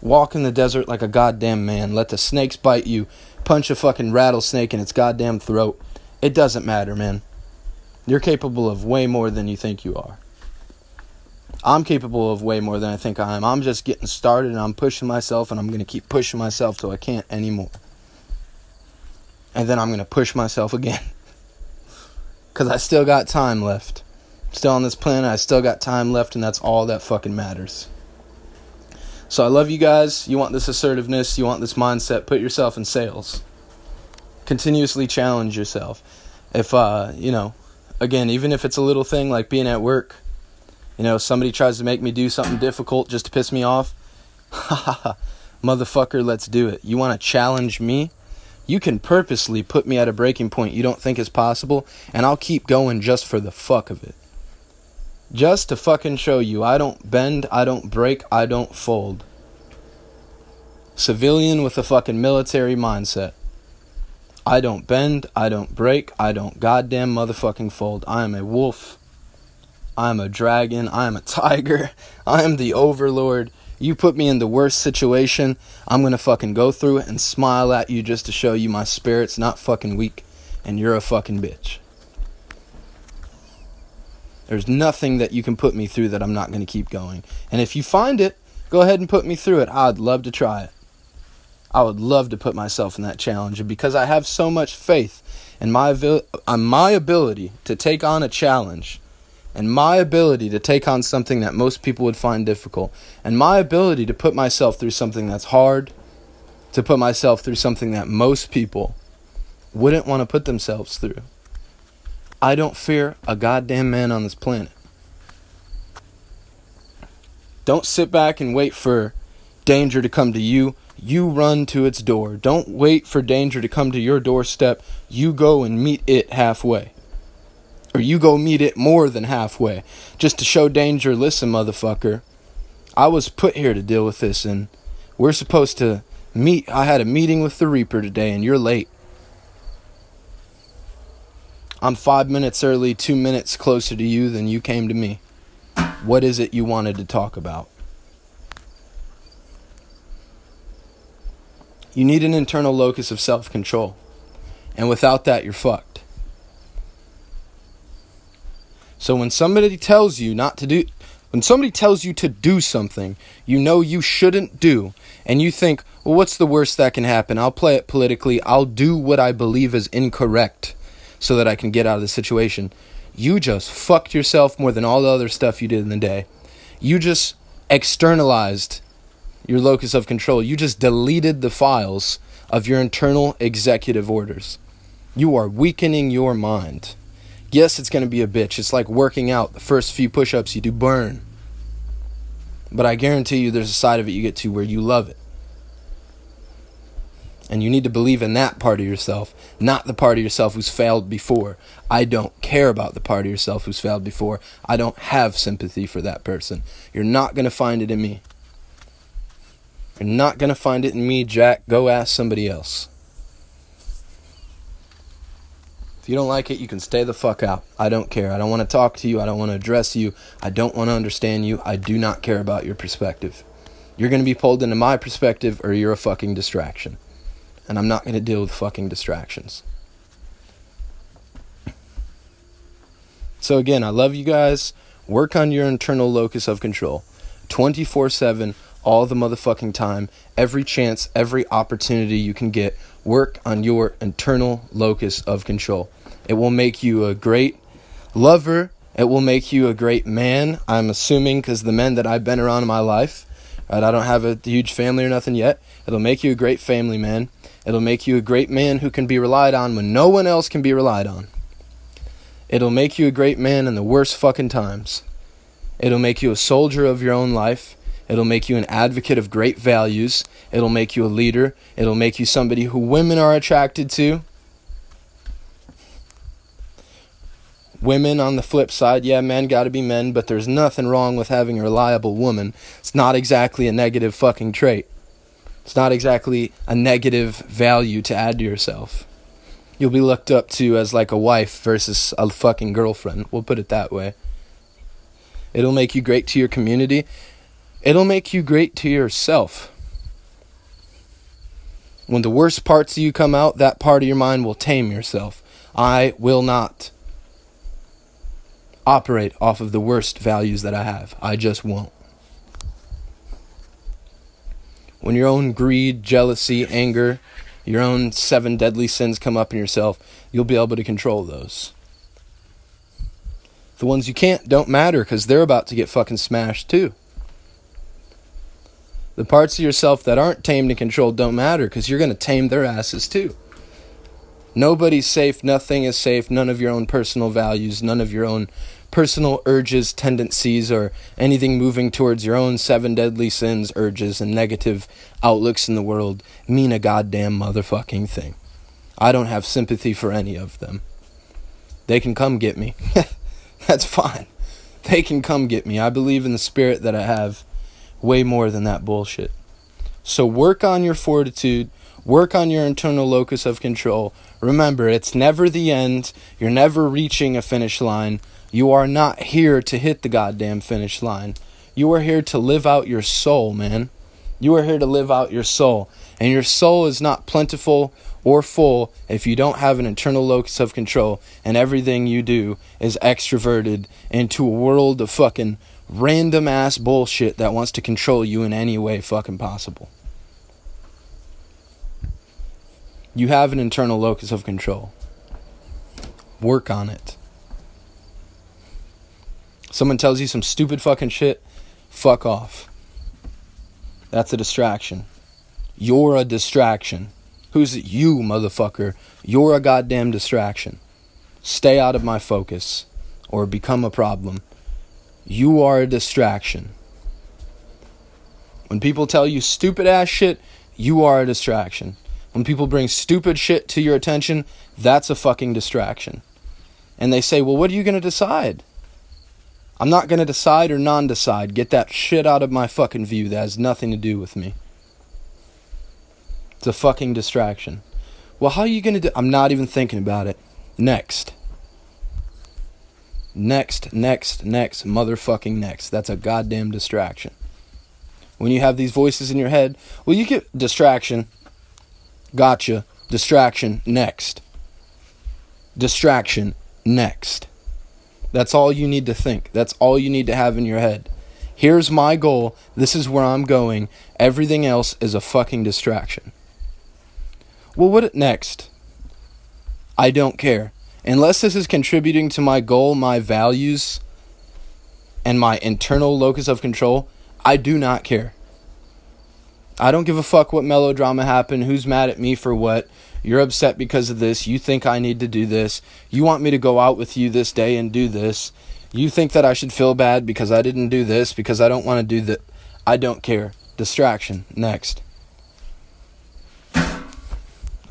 Walk in the desert like a goddamn man. Let the snakes bite you. Punch a fucking rattlesnake in its goddamn throat. It doesn't matter, man. You're capable of way more than you think you are. I'm capable of way more than I think I am. I'm just getting started and I'm pushing myself and I'm going to keep pushing myself till I can't anymore. And then I'm going to push myself again. Because I still got time left. Still on this planet, I still got time left, and that's all that fucking matters. So I love you guys. You want this assertiveness, you want this mindset, put yourself in sales. Continuously challenge yourself. If, uh, you know, again, even if it's a little thing like being at work, you know, somebody tries to make me do something difficult just to piss me off. Ha ha ha, motherfucker, let's do it. You want to challenge me? You can purposely put me at a breaking point you don't think is possible, and I'll keep going just for the fuck of it. Just to fucking show you I don't bend, I don't break, I don't fold. Civilian with a fucking military mindset. I don't bend, I don't break, I don't goddamn motherfucking fold. I am a wolf. I am a dragon. I am a tiger. I am the overlord. You put me in the worst situation, I'm gonna fucking go through it and smile at you just to show you my spirit's not fucking weak and you're a fucking bitch. There's nothing that you can put me through that I'm not gonna keep going. And if you find it, go ahead and put me through it. I'd love to try it. I would love to put myself in that challenge. And because I have so much faith in my, in uh, my ability to take on a challenge, and my ability to take on something that most people would find difficult, and my ability to put myself through something that's hard, to put myself through something that most people wouldn't want to put themselves through. I don't fear a goddamn man on this planet. Don't sit back and wait for danger to come to you. You run to its door. Don't wait for danger to come to your doorstep. You go and meet it halfway or you go meet it more than halfway just to show danger. Listen, motherfucker, I was put here to deal with this, and we're supposed to meet. I had a meeting with the Reaper today, and you're late. I'm five minutes early, two minutes closer to you than you came to me. What is it you wanted to talk about? You need an internal locus of self control. And without that, you're fucked. So when somebody tells you not to do when somebody tells you to do something you know you shouldn't do and you think, "Well, what's the worst that can happen? I'll play it politically. I'll do what I believe is incorrect so that I can get out of the situation." You just fucked yourself more than all the other stuff you did in the day. You just externalized your locus of control. You just deleted the files of your internal executive orders. You are weakening your mind. Yes, it's going to be a bitch. It's like working out. The first few push ups you do burn. But I guarantee you there's a side of it you get to where you love it. And you need to believe in that part of yourself, not the part of yourself who's failed before. I don't care about the part of yourself who's failed before. I don't have sympathy for that person. You're not going to find it in me. You're not going to find it in me, Jack. Go ask somebody else. If you don't like it, you can stay the fuck out. I don't care. I don't want to talk to you. I don't want to address you. I don't want to understand you. I do not care about your perspective. You're going to be pulled into my perspective or you're a fucking distraction. And I'm not going to deal with fucking distractions. So, again, I love you guys. Work on your internal locus of control 24 7, all the motherfucking time, every chance, every opportunity you can get work on your internal locus of control. It will make you a great lover. It will make you a great man. I'm assuming because the men that I've been around in my life, right? I don't have a huge family or nothing yet. It'll make you a great family man. It'll make you a great man who can be relied on when no one else can be relied on. It'll make you a great man in the worst fucking times. It'll make you a soldier of your own life. It'll make you an advocate of great values. It'll make you a leader. It'll make you somebody who women are attracted to. Women, on the flip side, yeah, men gotta be men, but there's nothing wrong with having a reliable woman. It's not exactly a negative fucking trait. It's not exactly a negative value to add to yourself. You'll be looked up to as like a wife versus a fucking girlfriend. We'll put it that way. It'll make you great to your community. It'll make you great to yourself. When the worst parts of you come out, that part of your mind will tame yourself. I will not. operate off of the worst values that I have. I just won't. When your own greed, jealousy, anger, your own seven deadly sins come up in yourself, you'll be able to control those. The ones you can't don't matter because they're about to get fucking smashed too. The parts of yourself that aren't tamed and controlled don't matter because you're going to tame their asses too. Nobody's safe, nothing is safe, none of your own personal values, none of your own personal urges, tendencies, or anything moving towards your own seven deadly sins, urges, and negative outlooks in the world mean a goddamn motherfucking thing. I don't have sympathy for any of them. They can come get me. That's fine. They can come get me. I believe in the spirit that I have way more than that bullshit. So work on your fortitude, work on your internal locus of control. Remember, it's never the end. You're never reaching a finish line. You are not here to hit the goddamn finish line. You are here to live out your soul, man. You are here to live out your soul. And your soul is not plentiful or full if you don't have an internal locus of control and everything you do is extroverted into a world of fucking random ass bullshit that wants to control you in any way fucking possible. You have an internal locus of control. Work on it. Someone tells you some stupid fucking shit, fuck off. That's a distraction. You're a distraction. Who's it? You, motherfucker. You're a goddamn distraction. Stay out of my focus or become a problem. You are a distraction. When people tell you stupid ass shit, you are a distraction. When people bring stupid shit to your attention, that's a fucking distraction. And they say, well, what are you going to decide? I'm not going to decide or non decide. Get that shit out of my fucking view. That has nothing to do with me. It's a fucking distraction. Well, how are you going to do? I'm not even thinking about it. Next. Next, next, next, motherfucking next. That's a goddamn distraction. When you have these voices in your head, well, you get distraction. Gotcha. Distraction. Next. Distraction. Next. That's all you need to think. That's all you need to have in your head. Here's my goal. This is where I'm going. Everything else is a fucking distraction. Well, what next? I don't care. Unless this is contributing to my goal, my values, and my internal locus of control, I do not care. I don't give a fuck what melodrama happened, who's mad at me for what. You're upset because of this. You think I need to do this. You want me to go out with you this day and do this. You think that I should feel bad because I didn't do this, because I don't want to do that. I don't care. Distraction. Next.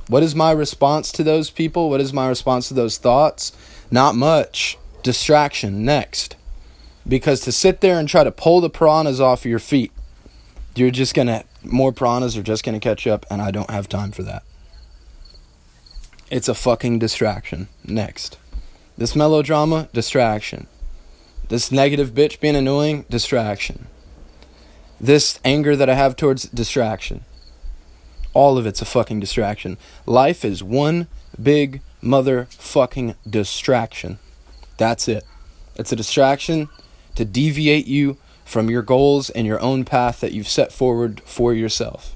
What is my response to those people? What is my response to those thoughts? Not much. Distraction. Next. Because to sit there and try to pull the piranhas off your feet, you're just going to, more piranhas are just going to catch up, and I don't have time for that. It's a fucking distraction. Next. This melodrama, distraction. This negative bitch being annoying, distraction. This anger that I have towards distraction. All of it's a fucking distraction. Life is one big motherfucking distraction. That's it. It's a distraction to deviate you from your goals and your own path that you've set forward for yourself.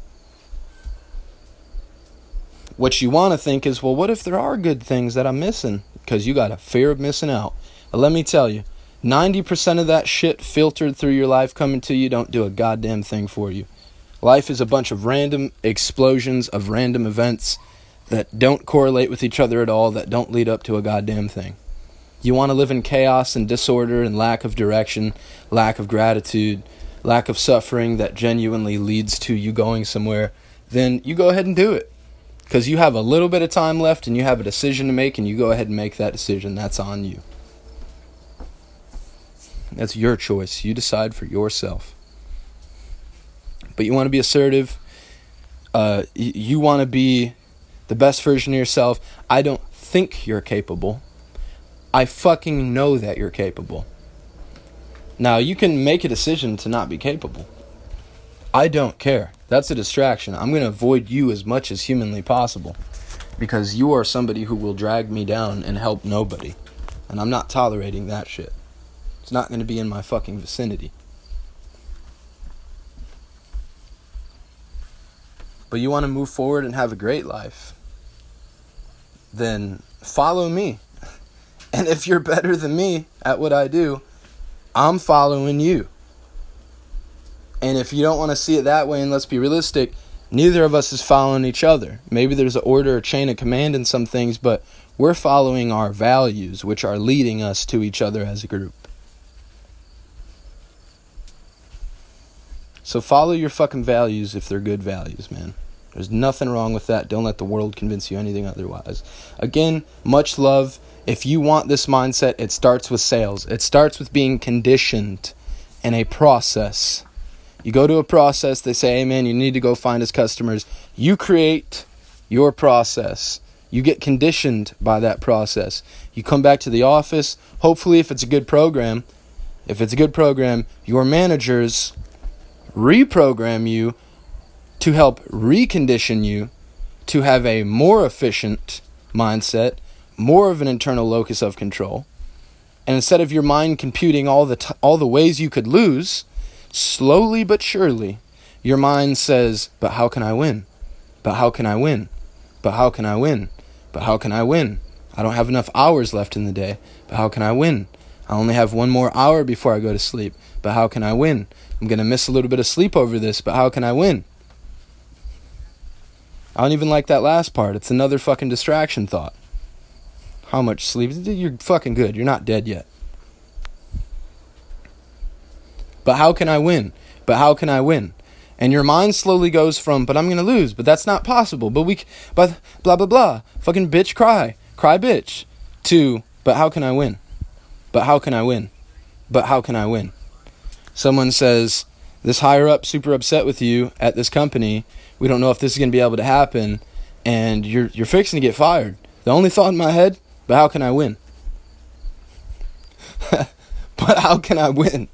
What you want to think is, well, what if there are good things that I'm missing? Because you got a fear of missing out. And let me tell you, 90% of that shit filtered through your life coming to you don't do a goddamn thing for you. Life is a bunch of random explosions of random events that don't correlate with each other at all, that don't lead up to a goddamn thing. You want to live in chaos and disorder and lack of direction, lack of gratitude, lack of suffering that genuinely leads to you going somewhere, then you go ahead and do it. Because you have a little bit of time left and you have a decision to make, and you go ahead and make that decision. That's on you. That's your choice. You decide for yourself but you want to be assertive. Uh, you, you want to be the best version of yourself. I don't think you're capable. I fucking know that you're capable. Now, you can make a decision to not be capable. I don't care. That's a distraction. I'm going to avoid you as much as humanly possible because you are somebody who will drag me down and help nobody. And I'm not tolerating that shit. It's not going to be in my fucking vicinity. But you want to move forward and have a great life, then follow me. And if you're better than me at what I do, I'm following you. And if you don't want to see it that way, and let's be realistic, neither of us is following each other. Maybe there's an order or chain of command in some things, but we're following our values, which are leading us to each other as a group. So follow your fucking values if they're good values, man. There's nothing wrong with that. Don't let the world convince you anything otherwise. Again, much love. If you want this mindset, it starts with sales. It starts with being conditioned in a process. You go to a process, they say, hey man, you need to go find us customers. You create your process. You get conditioned by that process. You come back to the office. Hopefully, if it's a good program, if it's a good program, your managers reprogram you to help recondition you to have a more efficient mindset, more of an internal locus of control. And instead of your mind computing all the t- all the ways you could lose, slowly but surely, your mind says, "But how can I win? But how can I win? But how can I win? But how can I win? I don't have enough hours left in the day. But how can I win? I only have one more hour before I go to sleep. But how can I win? I'm going to miss a little bit of sleep over this, but how can I win? I don't even like that last part. It's another fucking distraction thought. How much sleep? You're fucking good. You're not dead yet. But how can I win? But how can I win? And your mind slowly goes from, but I'm going to lose, but that's not possible. But we, but blah, blah, blah. Fucking bitch cry. Cry bitch. To, but how can I win? But how can I win? But how can I win? someone says, This higher up super upset with you at this company. We don't know if this is going to be able to happen, and you're you're fixing to get fired. The only thought in my head, but how can I win? but how can I win?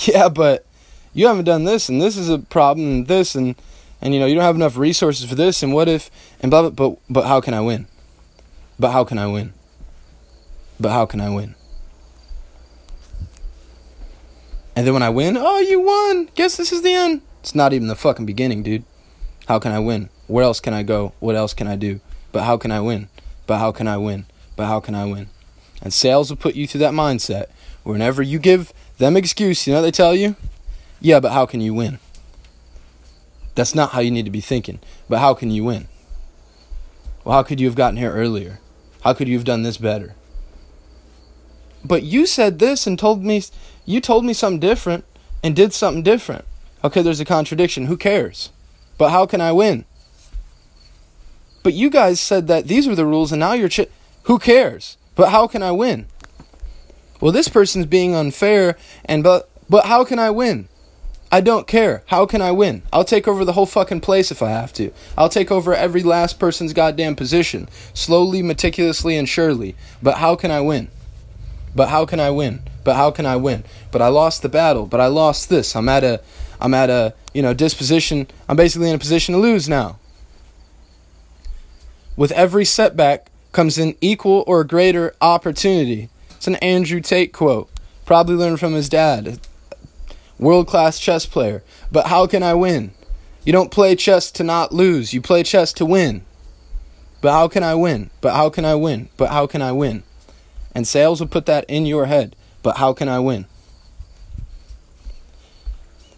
Yeah, but you haven't done this, and this is a problem, and this, and and you know you don't have enough resources for this, and what if, and blah, blah, but but how can I win? But how can I win? But how can I win? And then when I win, oh, you won. Guess this is the end. It's not even the fucking beginning, dude. How can I win? Where else can I go? What else can I do? But how can I win? But how can I win? But how can I win? And sales will put you through that mindset. Whenever you give them excuse, you know they tell you? Yeah, but how can you win? That's not how you need to be thinking. But how can you win? Well, how could you have gotten here earlier? How could you have done this better? But you said this and told me you told me something different and did something different. Okay, there's a contradiction. Who cares? But how can I win? But you guys said that these were the rules and now you're ch- who cares? But how can I win? Well, this person's being unfair and but but how can I win? I don't care. How can I win? I'll take over the whole fucking place if I have to. I'll take over every last person's goddamn position, slowly, meticulously, and surely. But how can I win? But how can I win? But how can I win? But I lost the battle. But I lost this. I'm at a I'm at a, you know, disposition. I'm basically in a position to lose now. With every setback comes an equal or greater opportunity. It's an Andrew Tate quote. Probably learned from his dad. World class chess player. But how can I win? You don't play chess to not lose. You play chess to win. But how can I win? But how can I win? But how can I win? And sales will put that in your head. But how can I win?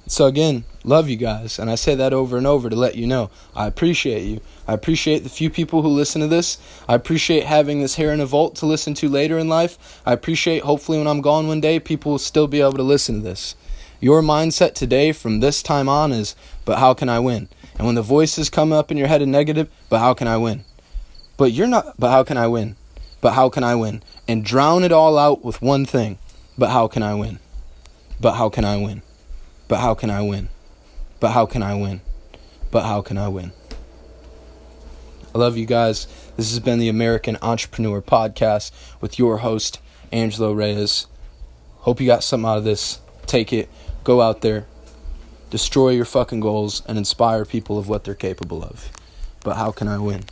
So again, love you guys, and I say that over and over to let you know I appreciate you. I appreciate the few people who listen to this. I appreciate having this here in a vault to listen to later in life. I appreciate hopefully when I'm gone one day, people will still be able to listen to this. Your mindset today from this time on is, but how can I win? And when the voices come up in your head and negative, but how can I win? But you're not, but how can I win? But how can I win? And drown it all out with one thing but how can I win? But how can I win? But how can I win? But how can I win? But how can I win? I love you guys. This has been the American Entrepreneur Podcast with your host, Angelo Reyes. Hope you got something out of this. Take it, go out there, destroy your fucking goals, and inspire people of what they're capable of. But how can I win?